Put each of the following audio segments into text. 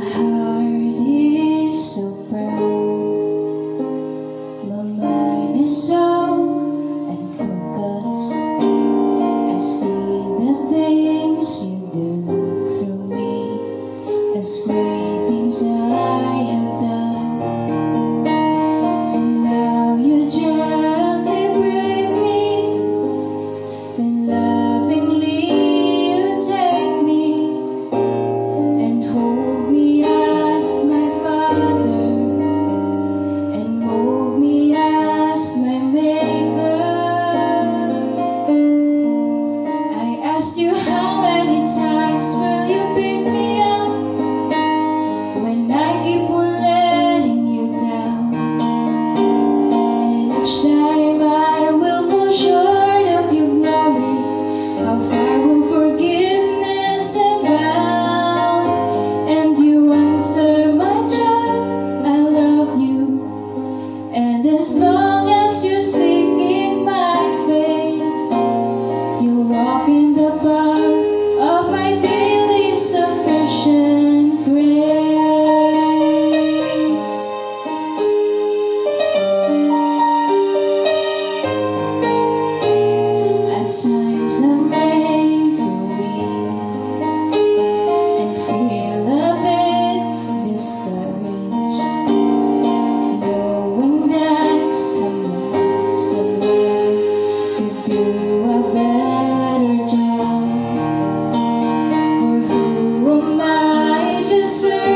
heart answer.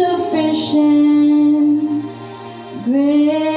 sufficient grace.